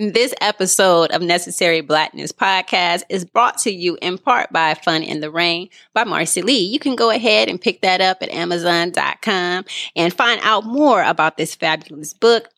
This episode of Necessary Blackness Podcast is brought to you in part by Fun in the Rain by Marcy Lee. You can go ahead and pick that up at Amazon.com and find out more about this fabulous book.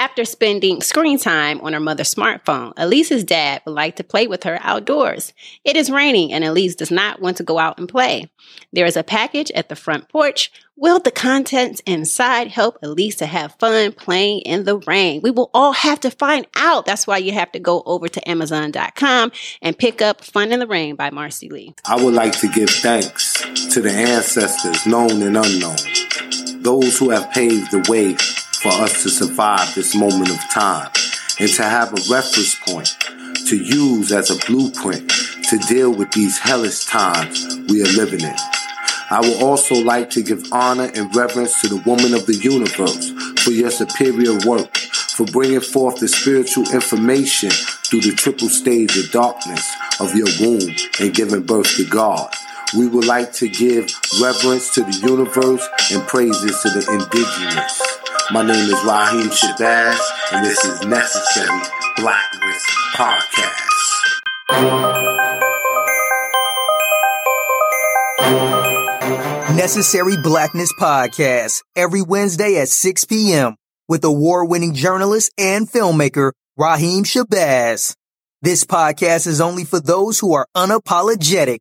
After spending screen time on her mother's smartphone, Elise's dad would like to play with her outdoors. It is raining and Elise does not want to go out and play. There is a package at the front porch Will the contents inside help Elise to have fun playing in the rain? We will all have to find out. That's why you have to go over to Amazon.com and pick up Fun in the Rain by Marcy Lee. I would like to give thanks to the ancestors, known and unknown, those who have paved the way for us to survive this moment of time and to have a reference point to use as a blueprint to deal with these hellish times we are living in. I would also like to give honor and reverence to the woman of the universe for your superior work, for bringing forth the spiritual information through the triple stage of darkness of your womb and giving birth to God. We would like to give reverence to the universe and praises to the indigenous. My name is Raheem Shabazz, and this is Necessary Blackness Podcast. Necessary Blackness Podcast every Wednesday at 6 p.m. with award winning journalist and filmmaker Raheem Shabazz. This podcast is only for those who are unapologetic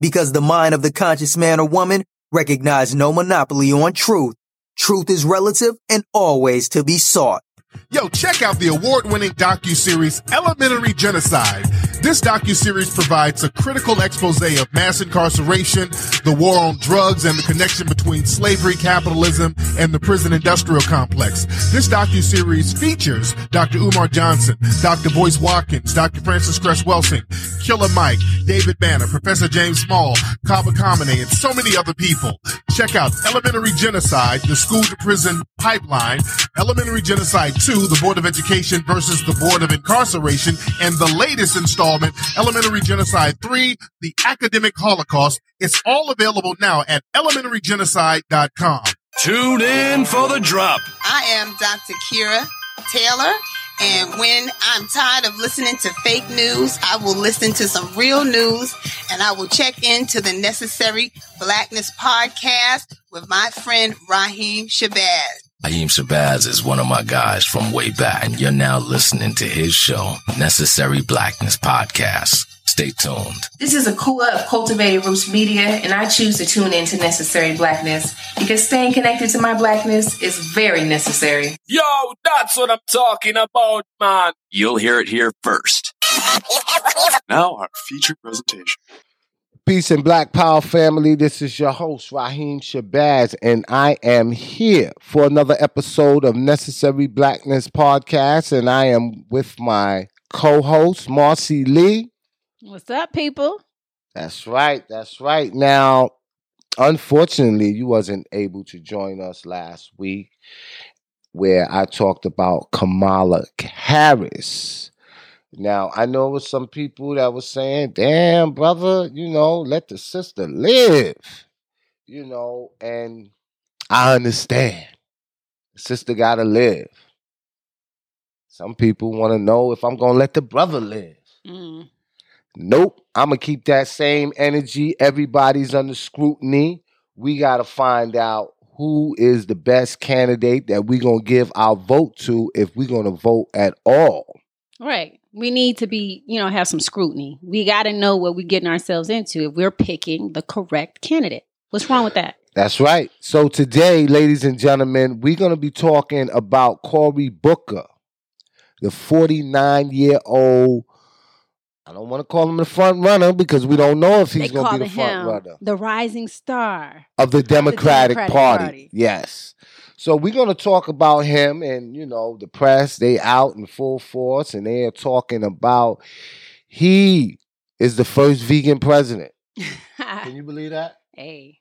because the mind of the conscious man or woman recognize no monopoly on truth. Truth is relative and always to be sought. Yo, check out the award-winning docu-series Elementary Genocide. This docu-series provides a critical expose of mass incarceration, the war on drugs, and the connection between slavery, capitalism, and the prison industrial complex. This docu-series features Dr. Umar Johnson, Dr. Boyce Watkins, Dr. Frances Cress Welsing, Killer Mike, David Banner, Professor James Small, Kaba Kamene, and so many other people. Check out Elementary Genocide, the school to prison pipeline, Elementary Genocide 2, the Board of Education versus the Board of Incarceration, and the latest installment, Elementary Genocide 3, the Academic Holocaust. It's all available now at elementarygenocide.com. Tune in for the drop. I am Dr. Kira Taylor. And when I'm tired of listening to fake news, I will listen to some real news and I will check into the Necessary Blackness podcast with my friend Raheem Shabazz. Raheem Shabazz is one of my guys from way back, and you're now listening to his show, Necessary Blackness Podcast. Stay tuned. This is a Akua of Cultivated Roots Media, and I choose to tune in to Necessary Blackness because staying connected to my blackness is very necessary. Yo, that's what I'm talking about, man. You'll hear it here first. Now, our feature presentation. Peace and Black Power family. This is your host, Raheem Shabazz, and I am here for another episode of Necessary Blackness Podcast. And I am with my co host, Marcy Lee. What's up, people? That's right. That's right. Now, unfortunately, you wasn't able to join us last week where I talked about Kamala Harris. Now, I know it was some people that was saying, damn, brother, you know, let the sister live. You know, and I understand. Sister gotta live. Some people want to know if I'm gonna let the brother live. Mm. Nope. I'm gonna keep that same energy. Everybody's under scrutiny. We gotta find out who is the best candidate that we're gonna give our vote to if we're gonna vote at all. Right. We need to be, you know, have some scrutiny. We got to know what we're getting ourselves into if we're picking the correct candidate. What's wrong with that? That's right. So today, ladies and gentlemen, we're going to be talking about Cory Booker, the 49 year old. I don't want to call him the front runner because we don't know if he's going to be the front runner the rising star. of the Democratic, Democratic Party. Party. Yes. So we're going to talk about him and, you know, the press, they out in full force and they are talking about he is the first vegan president. Can you believe that? hey.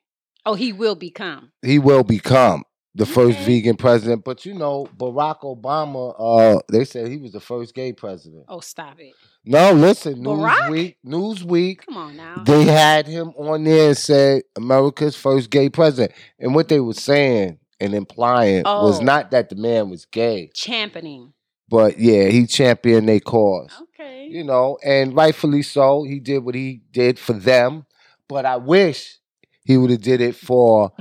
Oh, he will become. he will become the first Okay. vegan president. But you know, Barack Obama, uh, they said he was the first gay president. Oh, stop it. No, listen, Barack? Newsweek, Newsweek, Come on now. they had him on there and said America's first gay president. And what they were saying and implying was Oh. not that the man was gay. Championing. But yeah, he championed their cause. Okay. You know, and rightfully so. He did what he did for them. But I wish he would have did it for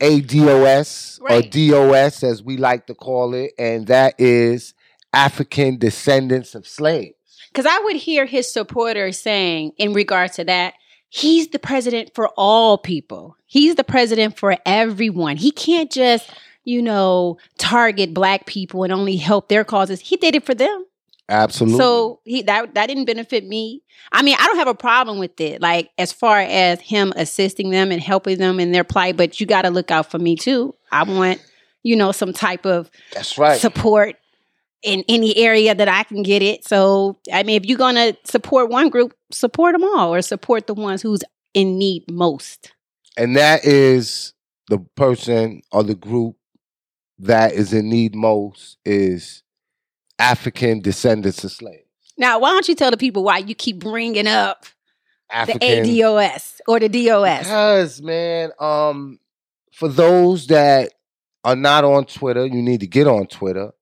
ADOS or DOS as we like to call it, and that is African descendants of slaves. Because I would hear his supporters saying, in regard to that, he's the president for all people. He's the president for everyone. He can't just, you know, target black people and only help their causes. He did it for them. Absolutely. So he that that didn't benefit me. I mean, I don't have a problem with it. Like as far as him assisting them and helping them in their plight, but you got to look out for me too. I want, you know, some type of That's right. support in any area that I can get it. So, I mean, if you're going to support one group, support them all or support the ones who's in need most. and that is the person or the group that is in need most is African descendants of slaves. Now, why don't you tell the people why you keep bringing up African the ADOS or the DOS? Because man, um, for those that are not on Twitter, you need to get on Twitter.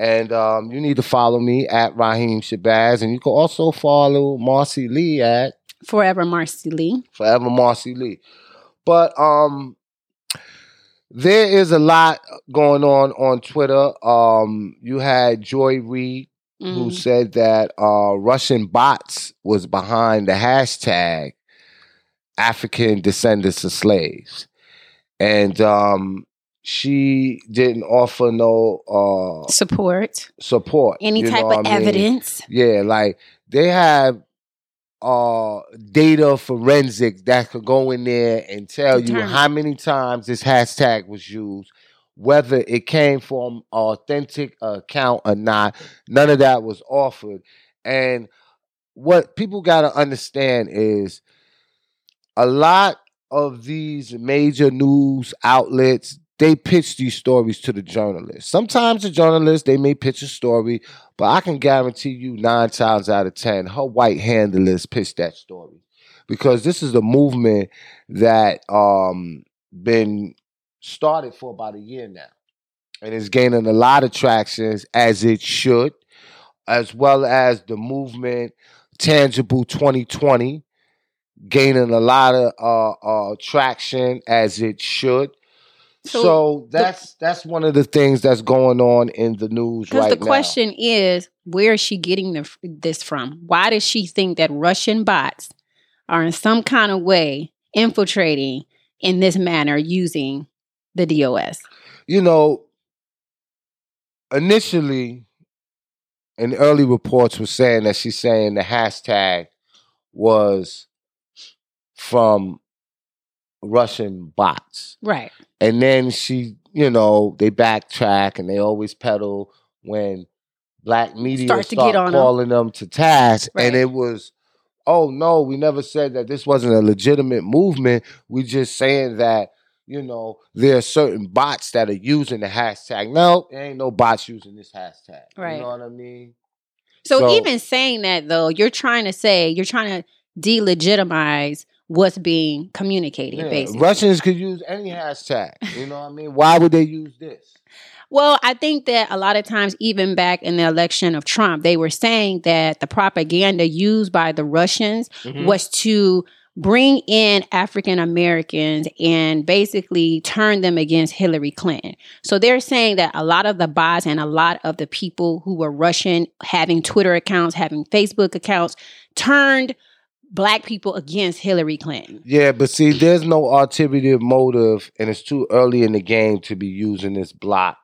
And um, you need to follow me at Raheem Shabazz. And you can also follow Marcy Lee at Forever Marcy Lee. Forever Marcy Lee. But um there is a lot going on on Twitter. Um you had Joy Reid who Mm. said that uh Russian bots was behind the hashtag African descendants of slaves. And um she didn't offer no uh Support. support. Any type of I mean? evidence. Yeah, like they have uh data forensic that could go in there and tell you how many times this hashtag was used, whether it came from an authentic account or not. None of that was offered. And what people got to understand is a lot of these major news outlets they pitch these stories to the journalists. Sometimes the journalists they may pitch a story, but I can guarantee you nine times out of ten, her white handlers pitch that story because this is a movement that um been started for about a year now, and it's gaining a lot of traction as it should, as well as the movement tangible 2020 gaining a lot of uh, uh traction as it should. So, So the- that's that's one of the things that's going on in the news Because right the question is, where is she getting the, this from? Why does she think that Russian bots are in some kind of way infiltrating in this manner using the DOS? You know, initially, in early reports were saying that she's saying the hashtag was from Russian bots. Right. And then she, you know, they backtrack and they always pedal when black media Start start, to get on calling them to task. Right. And it was, oh no, we never said that this wasn't a legitimate movement. We just saying that, you know, there are certain bots that are using the hashtag. No, there ain't no bots using this hashtag. Right. You know what I mean? So, So- even saying that though, you're trying to say you're trying to delegitimize what's being communicated, Yeah, basically. Russians could use any hashtag. You know what I mean? Why would they use this? Well, I think that a lot of times, even back in the election of Trump, they were saying that the propaganda used by the Russians Mhm. was to bring in African Americans and basically turn them against Hillary Clinton. So they're saying that a lot of the bots and a lot of the people who were Russian having Twitter accounts, having Facebook accounts, turned black people against Hillary Clinton. Yeah, but see, there's no alternative motive, and it's too early in the game to be using this block.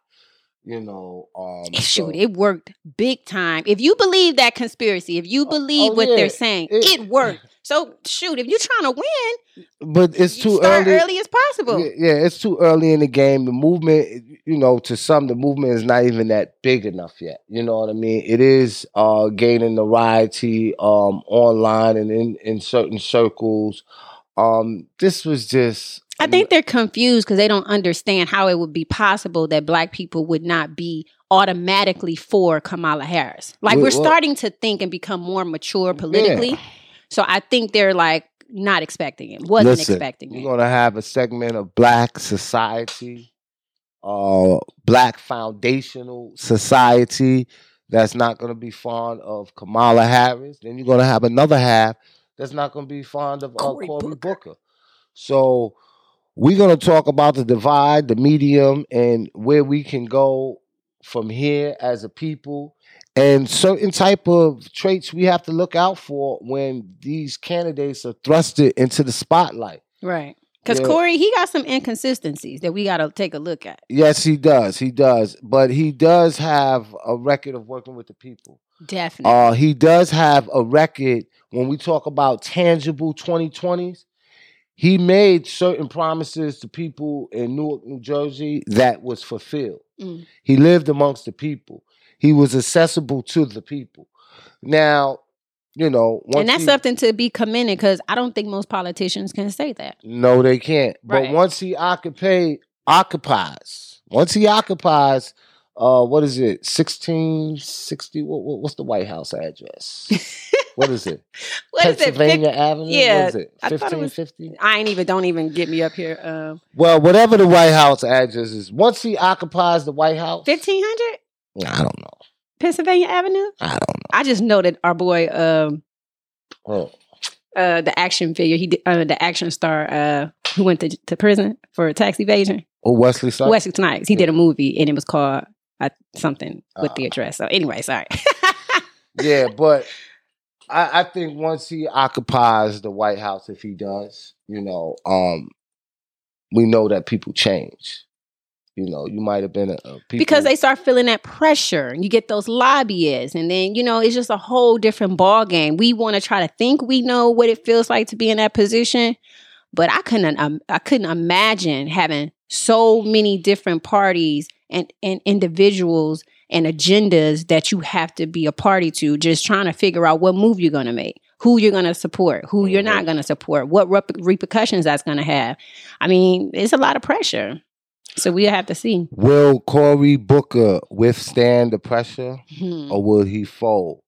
You know, um, so- Shoot, it worked big time. If you believe that conspiracy, if you believe oh, what yeah, they're saying, it- it, worked. So shoot, if you're trying to win, but it's too start early. early as possible. Yeah, yeah, it's too early in the game. The movement, you know, to some, the movement is not even that big enough yet. You know what I mean? It is uh, gaining notoriety um, online and in, in certain circles. Um, this was just. I think they're confused because they don't understand how it would be possible that black people would not be automatically for Kamala Harris. Like Well- we're starting to think and become more mature politically. So I think they're like not expecting it. Wasn't Listen, expecting it. We're gonna have a segment of Black Society uh, black foundational society that's not going to be fond of Kamala Harris. Then you're going to have another half that's not going to be fond of uh, Cory Cory, Booker. Booker. So we're going to talk about the divide, the medium, and where we can go from here as a people and certain type of traits we have to look out for when these candidates are thrusted into the spotlight. Right. Because Yeah. Cory, he got some inconsistencies that we got to take a look at. Yes, he does. He does. But he does have a record of working with the people. Definitely. Uh, he does have a record when we talk about tangible 2020s. He made certain promises to people in Newark, New Jersey that was fulfilled. Mm. He lived amongst the people. He was accessible to the people. Now, you know, once and that's he- something to be commended because I don't think most politicians can say that. No, they can't. But once he occupy occupies, once he occupies, uh, what is it? Sixteen sixty. What, what, what's the White House address? what is it? What is it? Pennsylvania Avenue. yeah, what is it? I Fifteen fifty. I ain't even. Don't even get me up here. Um, Well, whatever the White House address is, once he occupies the White House, fifteen hundred I don't know. Pennsylvania Avenue. I don't know. I just know that our boy, um, Oh, uh, the action figure, he did, uh, the action star, uh, who went to, to prison for tax evasion. oh Wesley Snipes. Wesley Snipes. He did a movie and it was called uh, something with the Ah. address. So anyway, sorry. yeah, but I, I think once he occupies the White House, if he does, you know, um, we know that people change. You know, you might have been a, a because they start feeling that pressure and you get those lobbyists and then you know it's just a whole different ball game we want to try to think we know what it feels like to be in that position but i couldn't um, i couldn't imagine having so many different parties and, and individuals and agendas that you have to be a party to just trying to figure out what move you're going to make who you're going to support who you're not going to support what rep- repercussions that's going to have. I mean it's a lot of pressure so we have to see will Cory Booker withstand the pressure Hmm. or will he fold?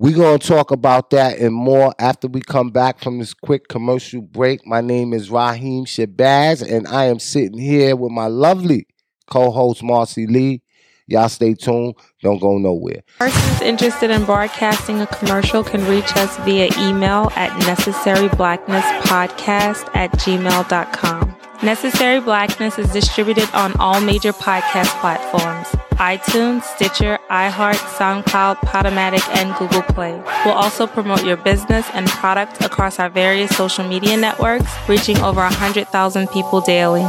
We're going to talk about that and more after we come back from this quick commercial break. My name is Raheem Shabazz, and I am sitting here with my lovely co host, Marcy Lee. Y'all stay tuned. Don't go nowhere. Persons interested in broadcasting a commercial can reach us via email at necessaryblacknesspodcast at gmail.com. Necessary Blackness is distributed on all major podcast platforms iTunes, Stitcher, iHeart, SoundCloud, Podomatic, and Google Play. We'll also promote your business and product across our various social media networks, reaching over 100,000 people daily.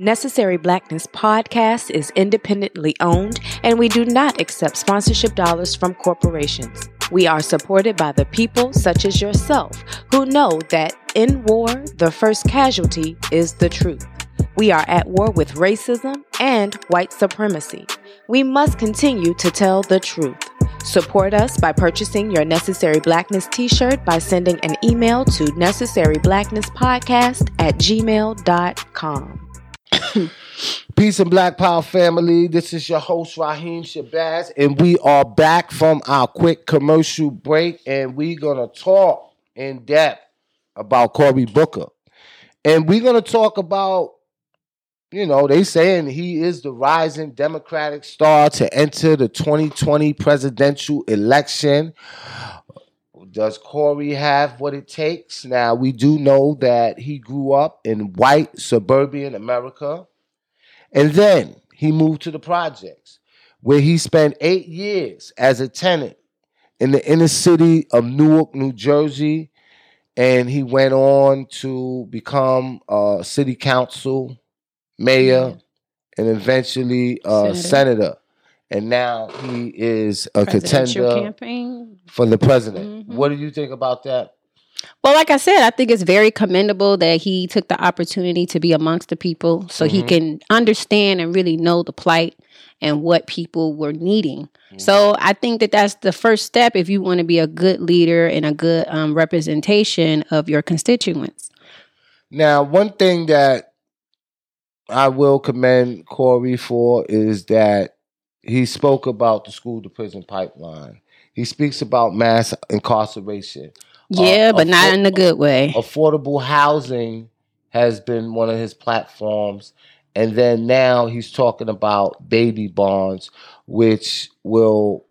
Necessary Blackness podcast is independently owned and we do not accept sponsorship dollars from corporations. We are supported by the people such as yourself who know that in war, the first casualty is the truth. We are at war with racism and white supremacy. We must continue to tell the truth. Support us by purchasing your Necessary Blackness t shirt by sending an email to necessaryblacknesspodcast at gmail.com. Peace and Black Power family. This is your host, Raheem Shabazz, and we are back from our quick commercial break, and we're going to talk in depth about Cory Booker. And we're going to talk about, you know, they saying he is the rising Democratic star to enter the 2020 presidential election. Does Cory have what it takes? Now, we do know that he grew up in white suburban America. And then he moved to the projects, where he spent eight years as a tenant in the inner city of Newark, New Jersey. And he went on to become a city council, mayor, and eventually a Senator. senator. And now he is a contender campaign. for the president. Mhm. What do you think about that? Well, like I said, I think it's very commendable that he took the opportunity to be amongst the people so he Mhm. can understand and really know the plight and what people were needing. So I think that that's the first step if you want to be a good leader and a good um, representation of your constituents. Now, one thing that I will commend Cory for is that he spoke about the school to prison pipeline. He speaks about mass incarceration. Yeah, Uh, but not in a good way. Affordable housing has been one of his platforms, And then now he's talking about baby bonds, which will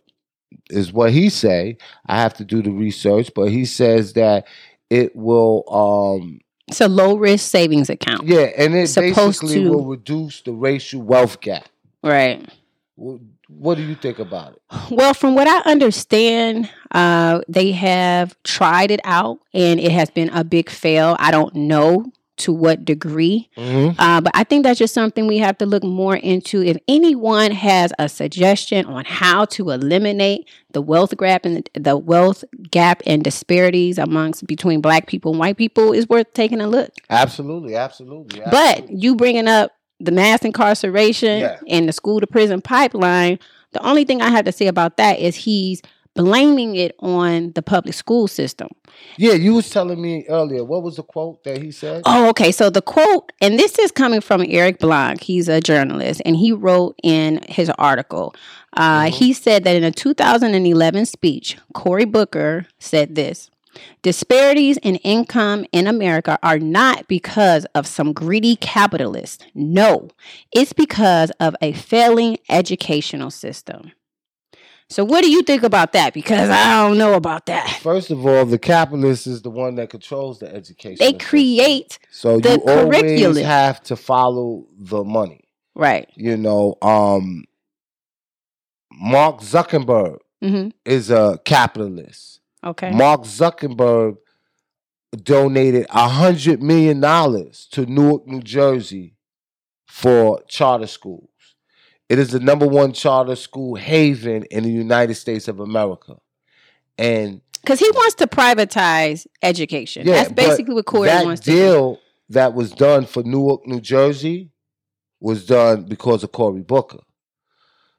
is what he say. I have to do the research, but he says that it will um It's a low risk savings account. yeah, and it Supposed basically to- will reduce the racial wealth gap. Right. What do you think about it? Well, from what I understand, uh, they have tried it out and it has been a big fail. I don't know to what degree, Mhm. uh, but I think that's just something we have to look more into. If anyone has a suggestion on how to eliminate the wealth gap and the wealth gap and disparities amongst between Black people and white people, is worth taking a look. Absolutely, absolutely. But you bringing up the mass incarceration Yeah. and the school to prison pipeline, the only thing I have to say about that is he's blaming it on the public school system. Yeah, you was telling me earlier. What was the quote that he said? Oh, okay. So the quote, and this is coming from Eric Blanc. He's a journalist, and he wrote in his article. Uh, He said that in a 2011 speech, Cory Booker said this. Disparities in income in America are not because of some greedy capitalist. No, it's because of a failing educational system. So, what do you think about that? Because I don't know about that. First of all, the capitalist is the one that controls the education. They create so the you always have to follow the money. right. You know, um, Mark Zuckerberg hmm is a capitalist. Okay. Mark Zuckerberg donated a hundred million dollars to Newark, New Jersey, for charter schools. It is the number one charter school haven in the United States of America, and Because he wants to privatize education. That's basically what Cory that wants to do. That deal that was done for Newark, New Jersey, was done because of Cory Booker.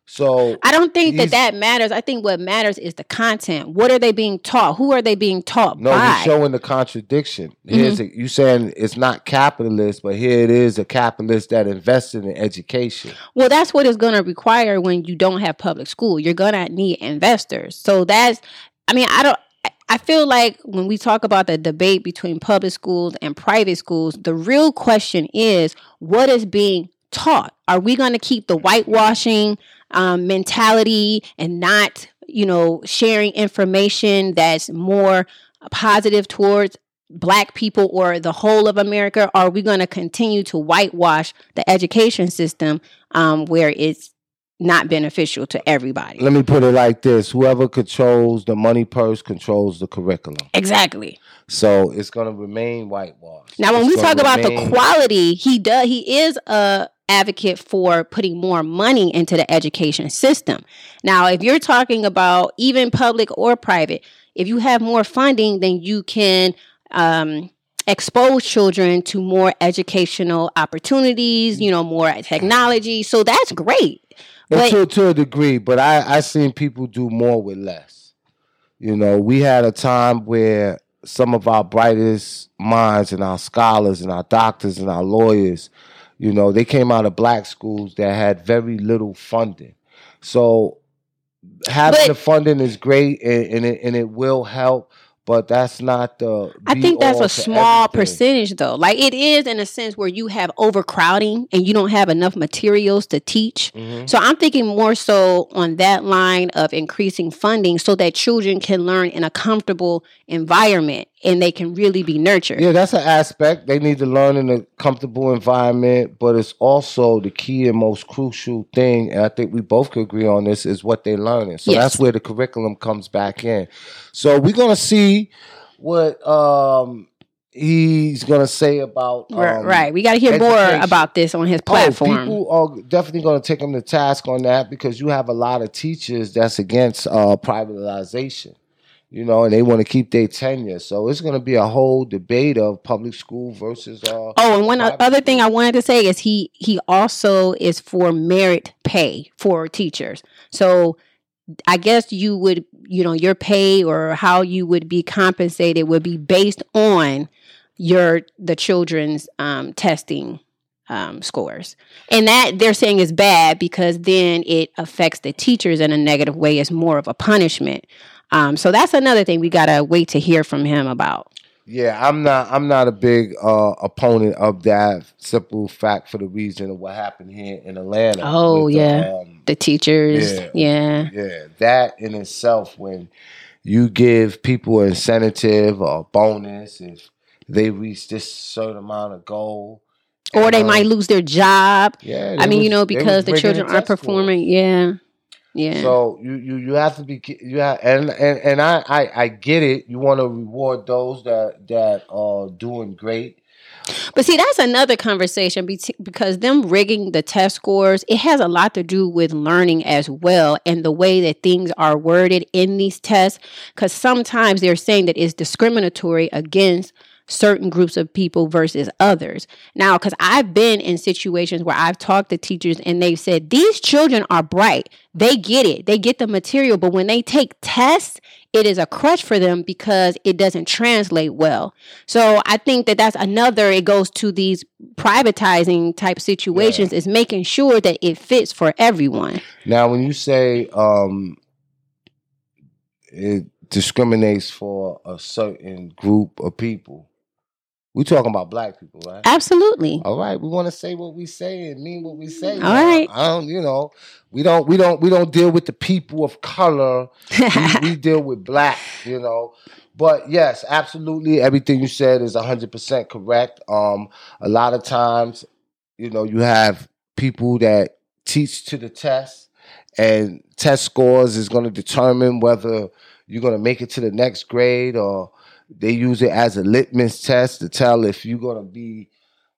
So I don't think that that matters. I think what matters is the content. What are they being taught? Who are they being taught No, by? he's showing the contradiction. Here's Mm-hmm. a, you saying it's not capitalist, but here it is a capitalist that invested in education. well, that's what it's going to require when you don't have public school. You're going to need investors. So that's, I mean, I don't. I feel like when we talk about the debate between public schools and private schools, the real question is what is being taught? Are we going to keep the whitewashing um, mentality and not, you know, sharing information that's more positive towards black people or the whole of America? Are we going to continue to whitewash the education system um, where it's not beneficial to everybody? Let me put it like this: whoever controls the money purse controls the curriculum. Exactly. So it's going to remain whitewashed. Now, when It's we talk about the quality, he does. He is a advocate for putting more money into the education system. Now, if you're talking about even public or private, if you have more funding, then you can um, expose children to more educational opportunities. You know, more technology. So that's great. But to, to a degree, but I I seen people do more with less. You know, we had a time where some of our brightest minds and our scholars and our doctors and our lawyers, you know, they came out of black schools that had very little funding. So having But- the funding is great and, and it and it will help, but that's not the. I think that's a small everything. percentage, though. Like it is in a sense where you have overcrowding and you don't have enough materials to teach. Mm-hmm. So I'm thinking more so on that line of increasing funding so that children can learn in a comfortable environment and they can really be nurtured. Yeah, that's an aspect. They need to learn in a comfortable environment, but it's also the key and most crucial thing, and I think we both could agree on this, is what they're learning. So Yes. that's where the curriculum comes back in. So we're gonna see what um he's gonna say about Right, um, right. We got to hear more about this on his platform. Oh, platform. people are definitely going to take him to task on that because you have a lot of teachers that's against uh, privatization, you know, and they want to keep their tenure. So it's going to be a whole debate of public school versus. Uh, Oh, and one private other thing I wanted to say is he he also is for merit pay for teachers. So I guess you would, you know, your pay or how you would be compensated would be based on your the children's um, testing um, scores, and that they're saying is bad because then it affects the teachers in a negative way. It's more of a punishment. Um, so that's another thing we gotta wait to hear from him about. Yeah, I'm not. I'm not a big uh, opponent of that simple fact for the reason of what happened here in Atlanta. Oh with the, yeah, um, the teachers. yeah. Yeah. yeah. That in itself, when you give people an incentive or bonus if they reach this certain amount of goal, Or they um, might lose their job. Yeah, I mean, you know, because the children aren't scores. performing. Yeah. Yeah. So you you you have to be you have and and and I I, I get it. You want to reward those that that are doing great. But see, that's another conversation because them rigging the test scores, it has a lot to do with learning as well and the way that things are worded in these tests. Because sometimes they're saying that it's discriminatory against certain groups of people versus others. Now, because I've been in situations where I've talked to teachers and they've said, these children are bright. They get it, they get the material. But when they take tests, it is a crutch for them because it doesn't translate well. So I think that that's another, it goes to these privatizing type situations, is making sure that it fits for everyone. Now, when you say um, it discriminates for a certain group of people, we talking about black people, right? Absolutely. All right, we want to say what we say and mean what we say. All right. I don't, you know, we don't, we don't, we don't deal with the people of color. we, we deal with black, you know. But yes, absolutely, everything you said is hundred percent correct. Um, a lot of times, you know, you have people that teach to the test, and test scores is going to determine whether you're going to make it to the next grade or they use it as a litmus test to tell if you're going to be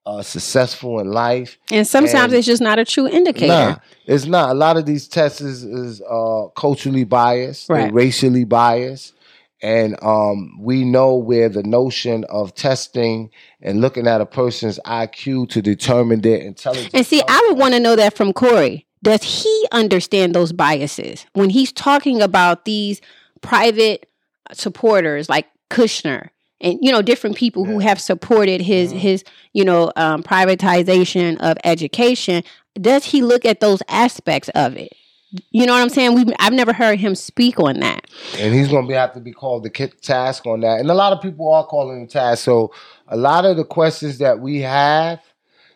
uh, successful in life. And sometimes And- it's just not a true indicator. Nah, it's not. A lot of these tests is, is uh, culturally biased, Right. racially biased, and um, we know where the notion of testing and looking at a person's IQ to determine their intelligence. And see, I would want to know that from Cory. Does he understand those biases when he's talking about these private supporters like Kushner and you know different people who have supported his his you know um, privatization of education? Does he look at those aspects of it? You know what I'm saying? We I've never heard him speak on that. and he's going to have to be called the task on that. And a lot of people are calling him task. So a lot of the questions that we have,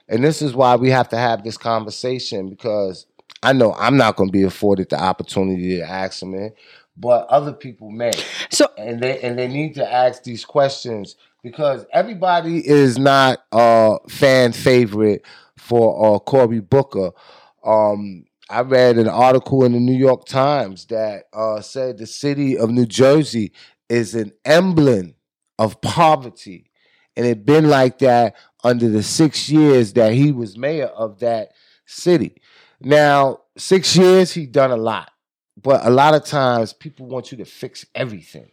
and this is why we have to have this conversation because I know I'm not going to be afforded the opportunity to ask him it, but other people may. So and they and they need to ask these questions because everybody is not a fan favorite for uh, Cory Booker. Um, I read an article in the New York Times that uh, said the city of New Jersey is an emblem of poverty, and it been like that under the six years that he was mayor of that city. Now, six years he done a lot, but a lot of times people want you to fix everything.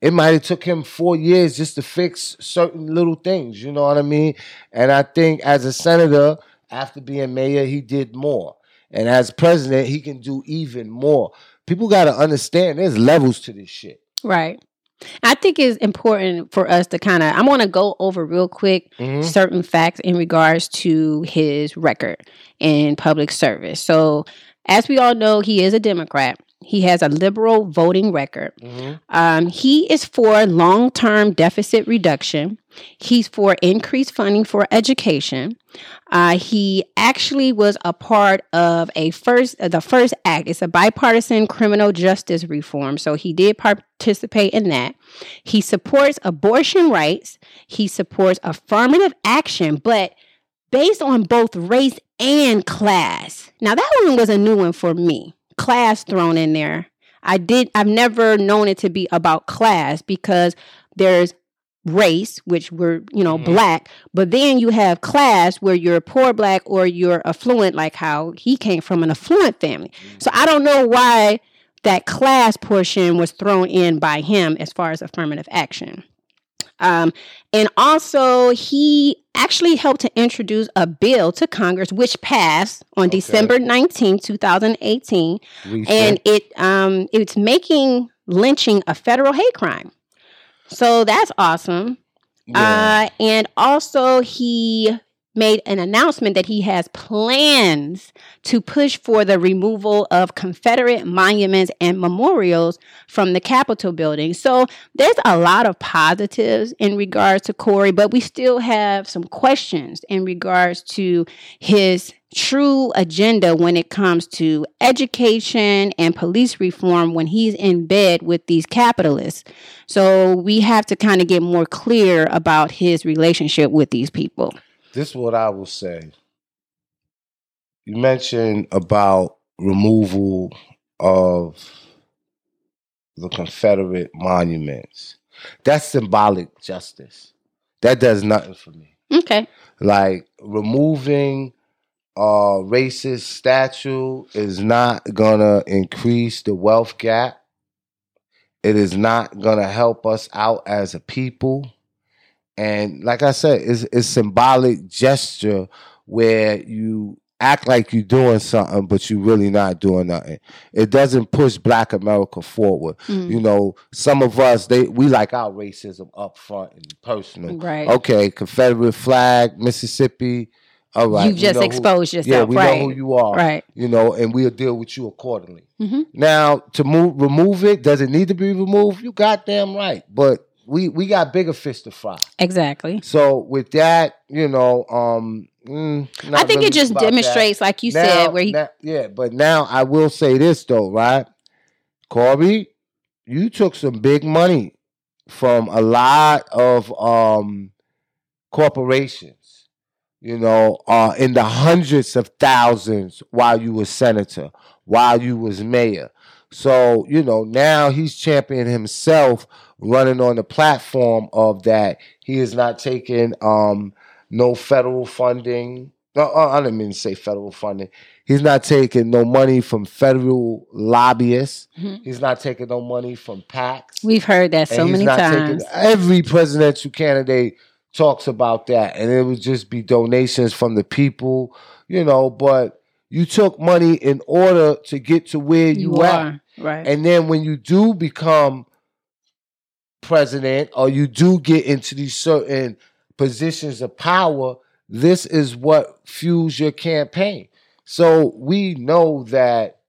It might have took him four years just to fix certain little things, you know what I mean? And I think as a senator, after being mayor, he did more. And as president, he can do even more. People got to understand there's levels to this shit. Right. I think it's important for us to kind of, I'm going to go over real quick Mhm. certain facts in regards to his record in public service. So, as we all know, he is a Democrat. He has a liberal voting record. Um, he is for long term deficit reduction. He's for increased funding for education. Uh, he actually was a part of a first, uh, the first act. It's a bipartisan criminal justice reform. So he did participate in that. He supports abortion rights. He supports affirmative action, but based on both race and class. Now that one was a new one for me. Class thrown in there. I did I've never known it to be about class because there's race, which we're, you know, mm-hmm. black, but then you have class where you're poor black or you're affluent, like how he came from an affluent family. So mm-hmm. I don't know why that class portion was thrown in by him as far as affirmative action. Um, and also, he actually helped to introduce a bill to Congress, which passed on December 19, 2018. Recent. And it um, it's making lynching a federal hate crime. So that's awesome. Uh, and also, he made an announcement that he has plans to push for the removal of Confederate monuments and memorials from the Capitol building. So there's a lot of positives in regards to Cory, but we still have some questions in regards to his true agenda when it comes to education and police reform when he's in bed with these capitalists. So we have to kind of get more clear about his relationship with these people. This is what I will say. You mentioned about removal of the Confederate monuments. That's symbolic justice. That does nothing for me. Okay. Like removing a racist statue is not gonna increase the wealth gap. It is not gonna help us out as a people. And like I said, it's it's symbolic gesture where you act like you're doing something, but you're really not doing nothing. It doesn't push Black America forward. Mm. You know, some of us they we like our racism up front and personal. Right. Okay, Confederate flag, Mississippi. All right, You just know who- exposed Yeah, yourself, we right. know who you are. Right. You know, and we'll deal with you accordingly. hmm Now, to move remove it, does it need to be removed? You goddamn right. But we we got bigger fish to fry. Exactly. So with that, you know, um, mm, I think really it just about that. demonstrates, like you Now- said, where he now- yeah. But now I will say this though, right, Corby, you took some big money from a lot of um corporations, you know, uh, in the hundreds of thousands while you were senator, while you was mayor. So, you know, now he's championing himself running on the platform of that he is not taking um no federal funding. No, uh, I didn't mean to say federal funding. He's not taking no money from federal lobbyists. Mhm. He's not taking no money from PACs. we've heard that so many not taking- times. every presidential candidate talks about that, and it would just be donations from the people, you know. But you took money in order to get to where you, You at, are right. and then when you do become president or you do get into these certain positions of power, this is what fuels your campaign. So we know that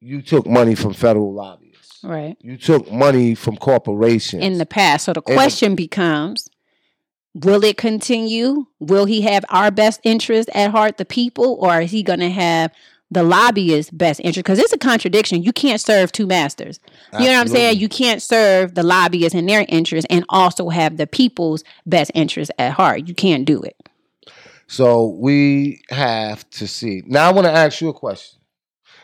you took money from federal lobbyists. right. You took money from corporations. in the past. So the the- question becomes will it continue? Will he have our best interest at heart, the people, or is he going to have the lobbyist's best interest? Because it's a contradiction. You can't serve two masters. You know what I'm saying? You can't serve the lobbyists and their interest and also have the people's best interest at heart. You can't do it. So we have to see. Now I want to ask you a question.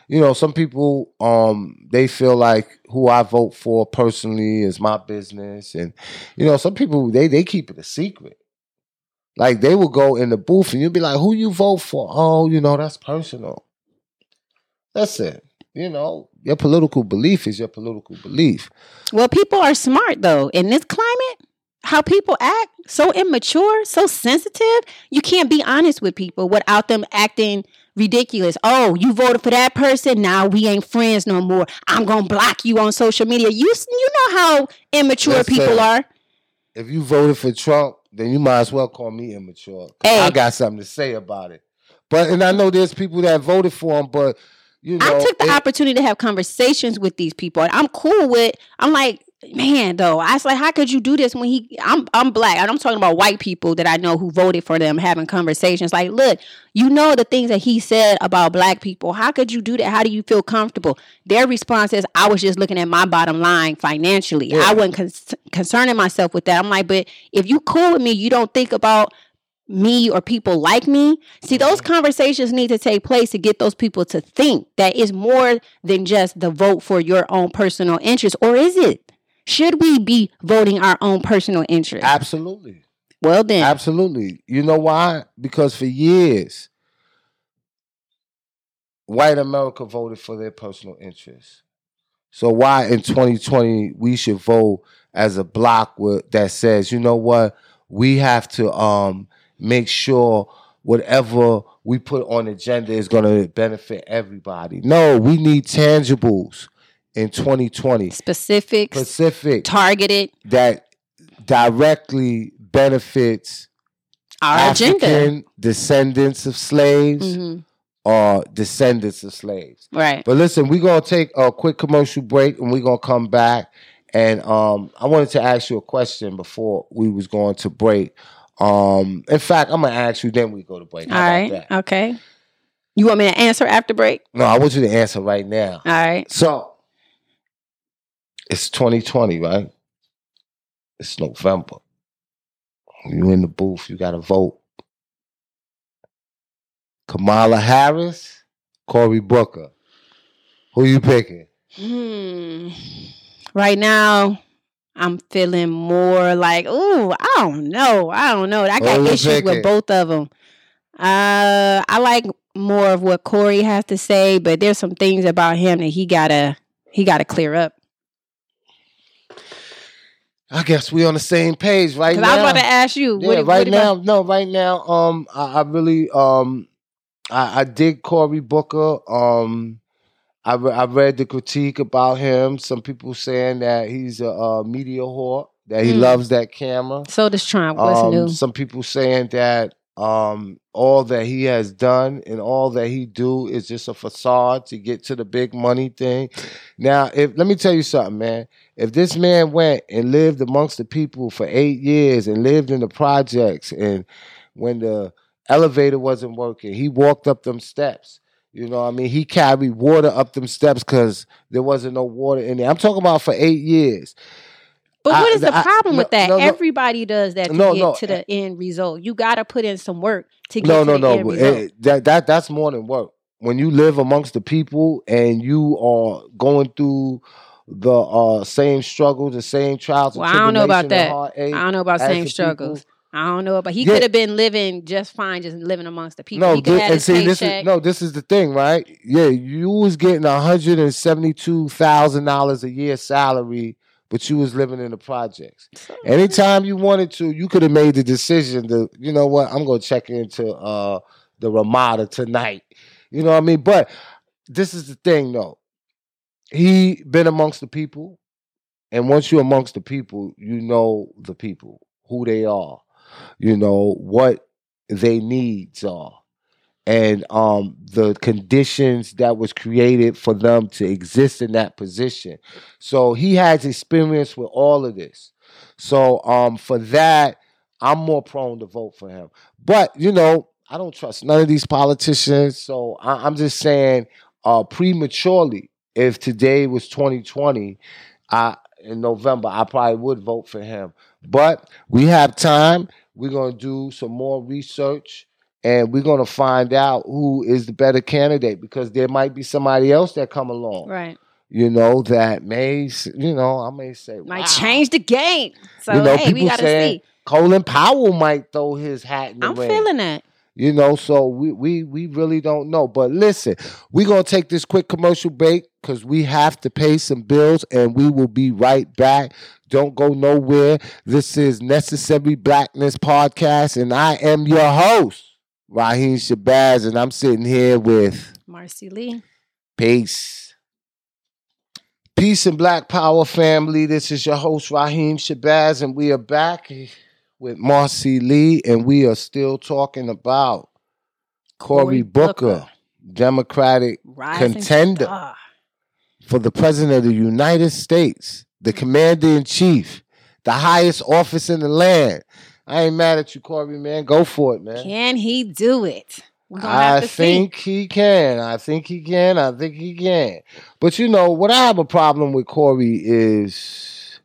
You know, some people um they feel like who I vote for personally is my business and you know, some people they they keep it a secret. Like they will go in the booth and you'll be like, "Who you vote for?" "Oh, you know, that's personal." That's it. You know, your political belief is your political belief. Well, people are smart though. In this climate, how people act, so immature, so sensitive, you can't be honest with people without them acting ridiculous. Oh, you voted for that person, now we ain't friends no more. I'm going to block you on social media. You you know how immature Listen, people are. If you voted for Trump, then you might as well call me immature. Hey. I got something to say about it. But and I know there's people that voted for him, but you know, I took the it- opportunity to have conversations with these people. And I'm cool with. I'm like, man, though. I was like, how could you do this when he? I'm I'm black, and I'm talking about white people that I know who voted for them, having conversations. Like, look, you know the things that he said about black people. How could you do that? How do you feel comfortable? Their response is, I was just looking at my bottom line financially. Yeah. I wasn't con- concerning myself with that. I'm like, but if you cool with me, you don't think about me or people like me. See, those Mm-hmm. conversations need to take place to get those people to think that it's more than just the vote for your own personal interest. Or is it? Should we be voting our own personal interest? absolutely, Well, then, absolutely. You know why? Because for years, white America voted for their personal interests. So why in 2020 we should vote as a block with, that says, you know what, we have to um make sure whatever we put on agenda is going to benefit everybody. No, we need tangibles in 2020, Specific, specific targeted. that directly benefits Our agenda. African descendants of slaves Mhm. or descendants of slaves. Right. But listen, we're gonna take a quick commercial break and we're gonna come back. And um, I wanted to ask you a question before we was going to break. Um, in fact, I'm gonna ask you, then we go to break. All right. that? Okay. You want me to answer after break? No, I want you to answer right now. All right. So it's 2020, right? It's November. You in the booth, you gotta vote. Kamala Harris, Cory Booker. Who you picking? Hmm. Right now, I'm feeling more like, ooh, I don't know. I don't know. I got issues with both of them. Uh, I like more of what Cory has to say, but there's some things about him that he gotta he gotta clear up. I guess we on the same page right Because now. I was about to ask you, Yeah, what, right what now, no, right now, um, I, I really, um, I, I dig Cory Booker. Um, I re- I read the critique about him. Some people saying that he's a, uh media whore, that he Mm. loves that camera. So does Trump. What's Um, new? Some people saying that um, all that he has done and all that he do is just a facade to get to the big money thing. Now, if let me tell you something, man. If this man went and lived amongst the people for eight years and lived in the projects, and when the elevator wasn't working, he walked up them steps. You know, what I mean, he carried water up them steps because there wasn't no water in there. I'm talking about for eight years. But I- what is the I- problem no, with that? no, no. Everybody does that to get to the end result. You got to put in some work to get no, to no, the no. end result. it- that that that's more than work. When you live amongst the people and you are going through the uh, same struggles, the same trials. Well, I don't know about that. I don't know about same struggles. people- I don't know, but he Yeah. could have been living just fine, just living amongst the people. No, he could and see, this is no, this is the thing, right? Yeah, you was getting hundred and seventy-two thousand dollars a year salary, but you was living in the projects. Anytime you wanted to, you could have made the decision to, you know what, I'm gonna check into uh the Ramada tonight. You know what I mean? But this is the thing, though. He been amongst the people, and once you're amongst the people, you know the people, who they are, you know what their needs are. And um the conditions that was created for them to exist in that position. So he has experience with all of this. So um for that i'm more prone to vote for him. But you know i don't trust none of these politicians. So I, i'm just saying uh prematurely if today was 2020 i in november i probably would vote for him but we have time we're going to do some more research and we're going to find out who is the better candidate because there might be somebody else that come along right. you know that may you know i may say Might wow. change the game. So you know hey, we gotta saying see. colin powell might throw his hat in the I'm ring feeling that. you know so we we we really don't know but listen we're going to take this quick commercial break because we have to pay some bills and we will be right back don't go nowhere this is necessary blackness podcast and i am your host raheem shabazz and i'm sitting here with Marcy Lee. peace peace and black power family this is your host raheem shabazz and we are back with marcy lee and we are still talking about Cory Booker, Booker. Democratic Rising contender star. For the President of the United States, the Commander in Chief, the highest office in the land. I ain't mad at you, Corby, man. Go for it, man. Can he do it? I think he can. I think he can. I think he can. But you know, what I have a problem with Corby is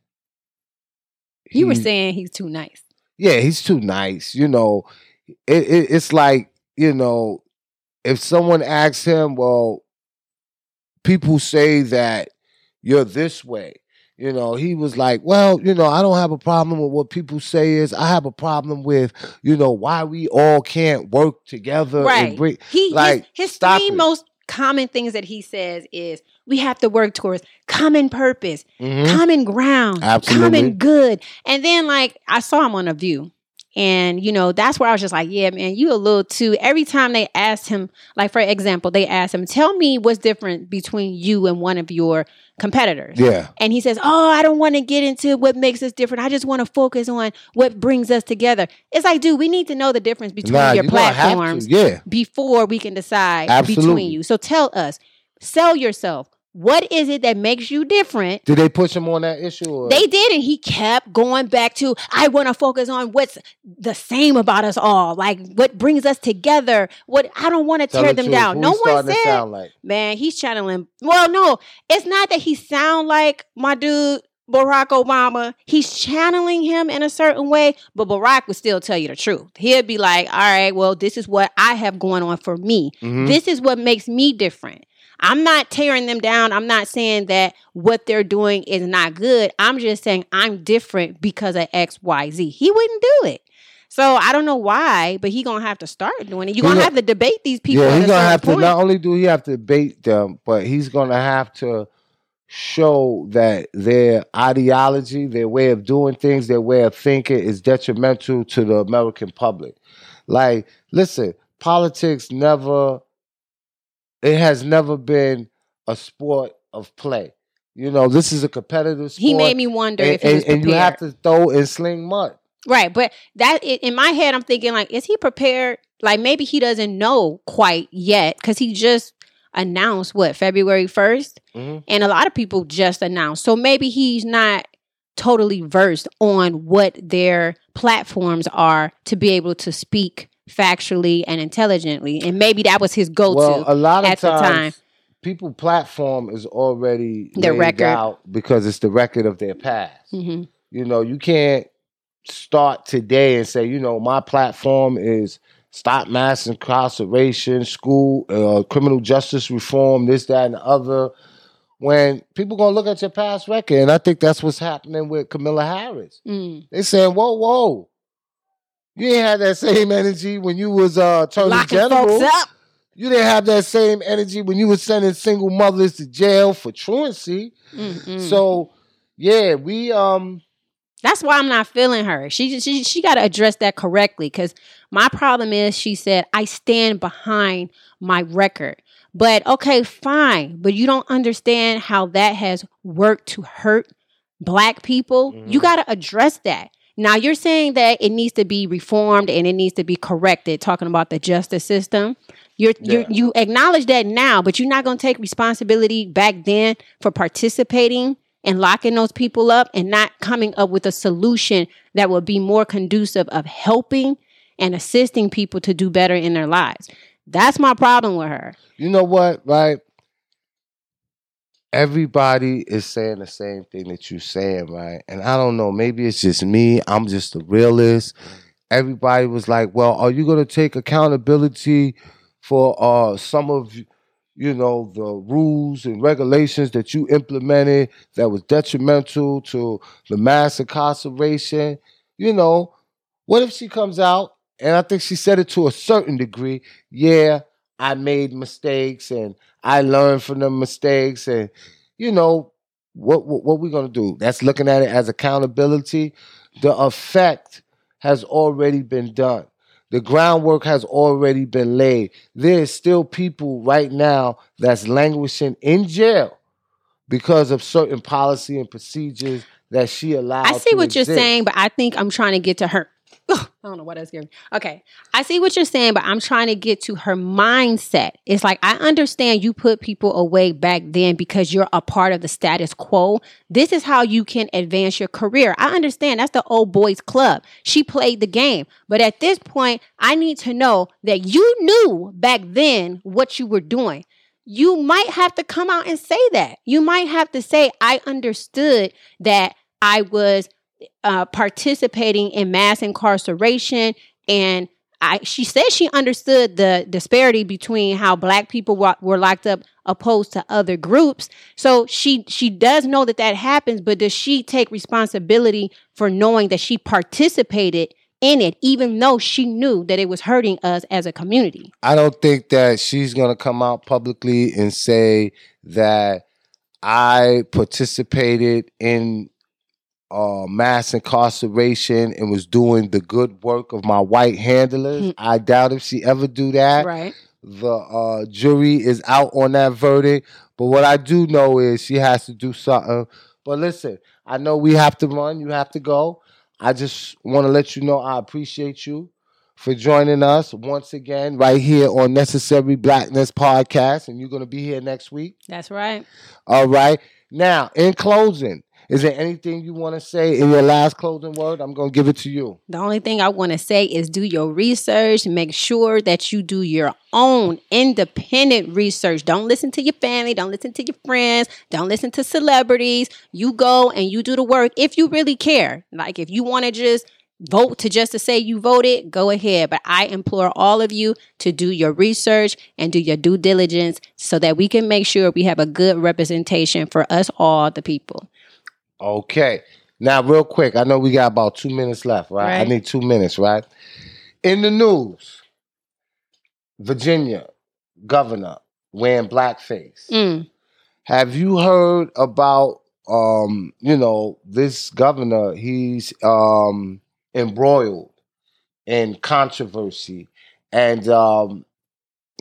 see. You were saying he's too nice. yeah, he's too nice. You know, it, it, it's like you know, if someone asks him, well, people say that you're this way. You know, he was like, well, you know, I don't have a problem with what people say is I have a problem with, you know, why we all can't work together and Right. bring He like his, his stop three it. most common things that he says is we have to work towards common purpose, Mhm. common ground, Absolutely. common good. And then like I saw him on a view And, you know, that's where I was just like, yeah, man, you a little too. Every time they asked him, like, for example, they asked him, tell me what's different between you and one of your competitors. Yeah. And he says, oh, I don't want to get into what makes us different. I just want to focus on what brings us together. It's like, dude, we need to know the difference between Nah, your you gonna have to, platforms yeah. before we can decide Absolutely. between you. So tell us, sell yourself. What is it that makes you different? Did they push him on that issue? Or? They did, and he kept going back to, I want to focus on what's the same about us all, like what brings us together. What I don't want to tear the them truth. down. Who No one said, sound like? man, he's channeling. Well, no, it's not that he sound like my dude Barack Obama. He's channeling him in a certain way, but Barack would still tell you the truth. He'd be like, all right, well, this is what I have going on for me. Mhm. This is what makes me different. I'm not tearing them down. I'm not saying that what they're doing is not good. I'm just saying I'm different because of X, Y, Z. He wouldn't do it. So I don't know why, but he gonna have to start doing it. You're gonna gonna- have to debate these people. yeah, he's gonna have to. Not only do he have to debate them, but he's gonna have to show that their ideology, their way of doing things, their way of thinking is detrimental to the American public. Like, listen, politics never. It has never been a sport of play. You know, this is a competitive sport. He made me wonder and, if and, and you have to throw and sling mud. Right, but that in my head, I'm thinking like, is he prepared? Like maybe he doesn't know quite yet because he just announced what February 1st Mhm. and a lot of people just announced. So maybe he's not totally versed on what their platforms are to be able to speak factually and intelligently, and maybe that was his go-to Well, a lot of at times, the time. people platform is already Their record. out because it's the record of their past. hmm You know, you can't start today and say, you know, my platform is stop mass incarceration, school, uh, criminal justice reform, this, that, and the other. When people gonna look at your past record, and I think that's what's happening with Kamala Harris. Mm. They saying, "Whoa, whoa, you ain't had that same energy when you was uh, attorney Locking general. folks up. You didn't have that same energy when you was sending single mothers to jail for truancy. Mm-mm. So, yeah, we um, That's why I'm not feeling her. She she she got to address that correctly because my problem is she said I stand behind my record. But okay, fine. But you don't understand how that has worked to hurt black people. You Mhm. got to address that. Now you're saying that it needs to be reformed and it needs to be corrected. Talking about the justice system, you're, you're you acknowledge that now, but you're not going to take responsibility back then for participating and locking those people up and not coming up with a solution that would be more conducive of helping and assisting people to do better in their lives. That's my problem with her. you know what, right? Everybody is saying the same thing that you're saying, right? And I don't know, maybe it's just me. I'm just a realist. Everybody was like, "Well, are you going to take accountability for uh some of you know the rules and regulations that you implemented that was detrimental to the mass incarceration?" You know, what if she comes out and I think she said it to a certain degree, yeah, I made mistakes and I learned from the mistakes and you know what what, what we gonna do? That's looking at it as accountability. The effect has already been done. The groundwork has already been laid. There's still people right now that's languishing in jail because of certain policy and procedures that she allowed. I see what you're saying, but I think I'm trying to get to her. Ugh, I don't know what that's giving. Okay. I see what you're saying, but I'm trying to get to her mindset. It's like I understand you put people away back then because you're a part of the status quo. This is how you can advance your career. I understand that's the old boys club. She played the game. But at this point, I need to know that you knew back then what you were doing you might have to come out and say that. You might have to say, I understood that I was uh, participating in mass incarceration and I, she said she understood the disparity between how black people were, were locked up opposed to other groups. So she she does know that that happens, but does she take responsibility for knowing that she participated in it, even though she knew that it was hurting us as a community? I don't think that she's gonna come out publicly and say that I participated in uh, mass incarceration and was doing the good work of my white handlers. I doubt if she ever do that. Right. The uh, jury is out on that verdict. But what I do know is she has to do something. But listen, I know we have to run. You have to go. I just want to let you know I appreciate you for joining us once again right here on Necessary Blackness Podcast. And you're going to be here next week. That's right. All right. Now, in closing, is there anything you want to say in your last closing word? I'm going to give it to you. The only thing I want to say is do your research. Make sure that you do your own independent research. Don't listen to your family. Don't listen to your friends. Don't listen to celebrities. You go and you do the work if you really care. Like if you want to just vote to just to say you voted, go ahead. But I implore all of you to do your research and do your due diligence so that we can make sure we have a good representation for us all, the people. Okay. Now, real quick, I know we got about two minutes left, right? I need two minutes, right? In the news, Virginia governor wearing blackface. Mm. Have you heard about um, you know, this governor, he's um embroiled in controversy and um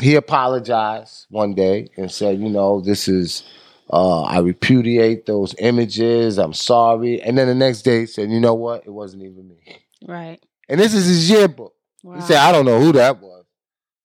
he apologized one day and said, you know, this is uh I repudiate those images. I'm sorry. And then the next day he said, you know what? It wasn't even me. Right. And this is his yearbook. He said, I don't know who that was.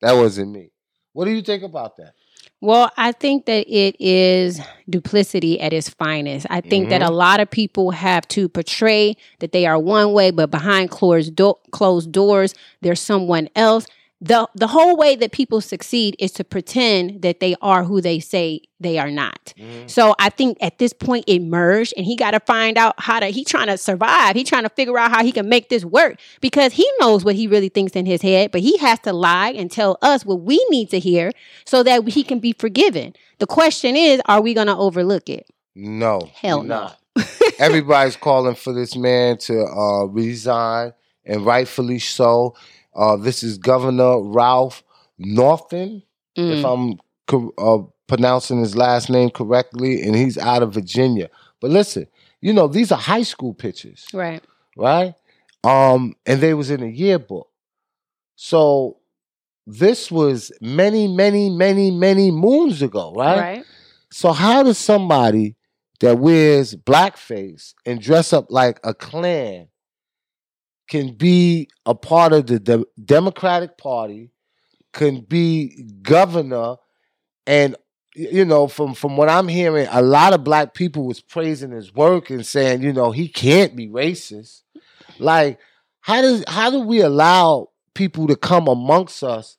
That wasn't me. What do you think about that? Well, I think that it is duplicity at its finest. I think that Mhm. a lot of people have to portray that they are one way, but behind closed do- closed doors, there's someone else. The The whole way that people succeed is to pretend that they are who they say they are not. So I think at this point it merged, and he got to find out how to. He trying to survive. He trying to figure out how he can make this work because he knows what he really thinks in his head, but he has to lie and tell us what we need to hear so that he can be forgiven. The question is, are we going to overlook it? No. Hell no. not. Everybody's calling for this man to uh, resign, and rightfully so. Uh, this is Governor Ralph Northam, if Mm. I'm co- uh, pronouncing his last name correctly, and he's out of Virginia. But listen, you know these are high school pictures, Right. right? Um, and they was in a yearbook. So this was many, many, many, many moons ago, right? Right. So how does somebody that wears blackface and dress up like a Klan can be a part of the De- Democratic Party, can be governor, and you know, from from what I'm hearing, a lot of black people was praising his work and saying, you know, he can't be racist. Like, how does how do we allow people to come amongst us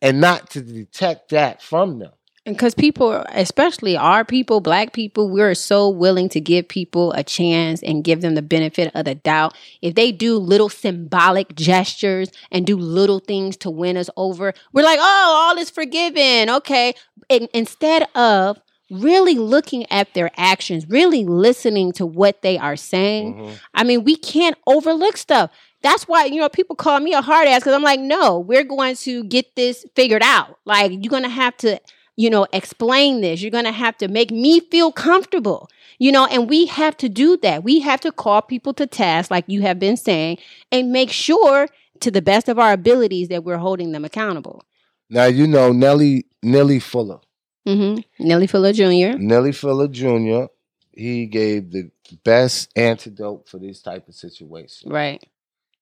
and not to detect that from them? Because people especially our people black people we're so willing to give people a chance and give them the benefit of the doubt if they do little symbolic gestures and do little things to win us over we're like oh all is forgiven okay In- instead of really looking at their actions really listening to what they are saying mm-hmm. I mean, we can't overlook stuff. That's why, you know, people call me a hard ass because I'm like, no, we're going to get this figured out. Like, you're going to have to, you know, explain this. You're going to have to make me feel comfortable, you know, and we have to do that. We have to call people to task, like you have been saying, and make sure to the best of our abilities that we're holding them accountable. Now you know Neely Neely Fuller. Mm-hmm. Neely Fuller Jr. Neely Fuller Jr. He gave the best antidote for this type of situation. Right.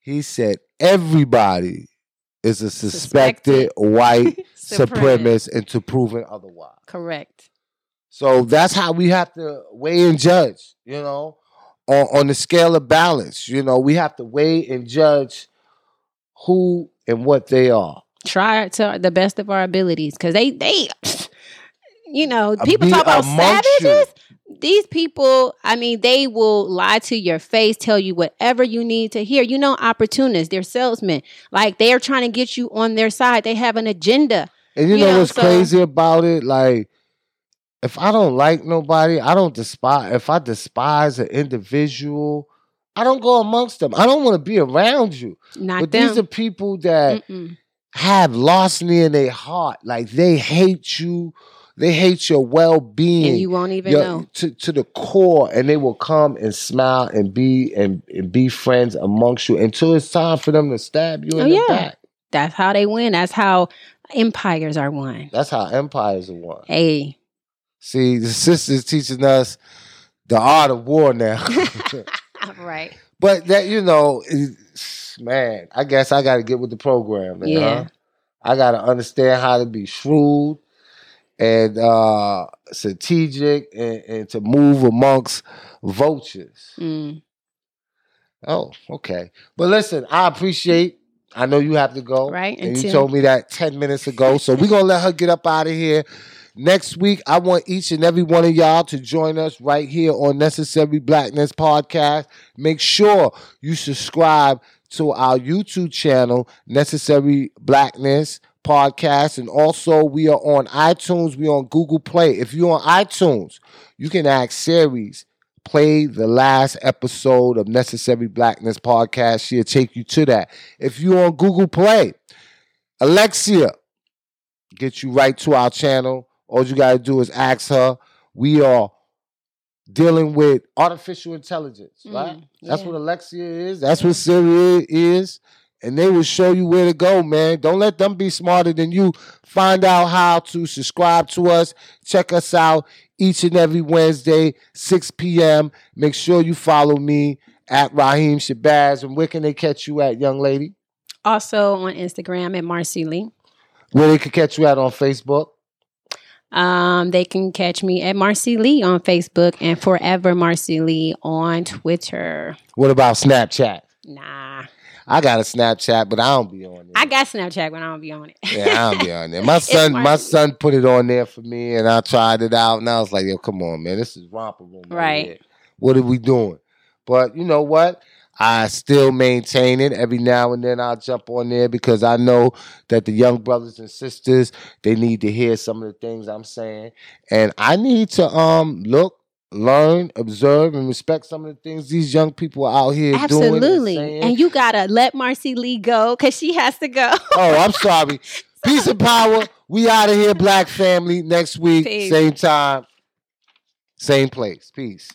He said everybody is a suspected white supremacist until proven otherwise. Correct. So that's how we have to weigh and judge, you know, on, on the scale of balance. You know, we have to weigh and judge who and what they are. Try to the best of our abilities because they, they, you know, uh, people Be talk about savages. you. These people, I mean, they will lie to your face, tell you whatever you need to hear. You know, opportunists, they're salesmen. Like they are trying to get you on their side. They have an agenda. And you, You know, know, what's so- crazy about it? Like, if I don't like nobody, I don't despise. If I despise an individual, I don't go amongst them. I don't want to be around you. Not but them. these are people that Mm-mm. have larceny in their heart. Like they hate you. They hate your well being. And you won't even your- know. to to the core, and they will come and smile and be and, and be friends amongst you until it's time for them to stab you in Oh, the yeah. back. That's how they win. That's how empires are won. That's how empires are won. Hey, See, the sisters teaching us the art of war now. right. but that you know, man, I guess I got to get with the program. Man, Yeah. huh? I got to understand how to be shrewd and uh strategic and, and to move amongst vultures. Mm. Oh, okay. But listen, I appreciate. I know you have to go, Right, And you told me that ten minutes ago, so we're gonna let her get up out of here. Next week, I want each and every one of y'all to join us right here on Necessary Blackness Podcast. Make sure you subscribe to our YouTube channel, Necessary Blackness Podcast, and also we are on iTunes. We are on Google Play. If you're on iTunes, you can ask Siri's play the last episode of Necessary Blackness podcast. She'll take you to that. If you're on Google Play, Alexa, get you right to our channel. All you got to do is ask her. We are dealing with artificial intelligence, right? Mm, That's what Alexa is. That's what Siri is. And they will show you where to go, man. Don't let them be smarter than you. Find out how to subscribe to us. Check us out each and every Wednesday, 6 p.m. Make sure you follow me at Raheem Shabazz. And where can they catch you at, young lady? Also on Instagram at Marcy Lee. Where they can catch you at on Facebook? Um, they can catch me at Marcy Lee on Facebook and Forever Marcy Lee on Twitter. What about Snapchat? Nah, I got a Snapchat, but I don't be on it. I got Snapchat when I don't be on it. Yeah, I don't be on there. My son, my son put it on there for me, and I tried it out, and I was like, "Yo, come on, man, this is romper room, right? Right. here. What are we doing?" But you know what? I still maintain it. Every now and then I'll jump on there because I know that the young brothers and sisters they need to hear some of the things I'm saying, and I need to um look, learn, observe, and respect some of the things these young people are out here doing. and Absolutely. And you gotta let Marcy Lee go because she has to go. Oh, I'm sorry. Peace and power. We out of here, Black family. Next week, Peace. same time, same place. Peace.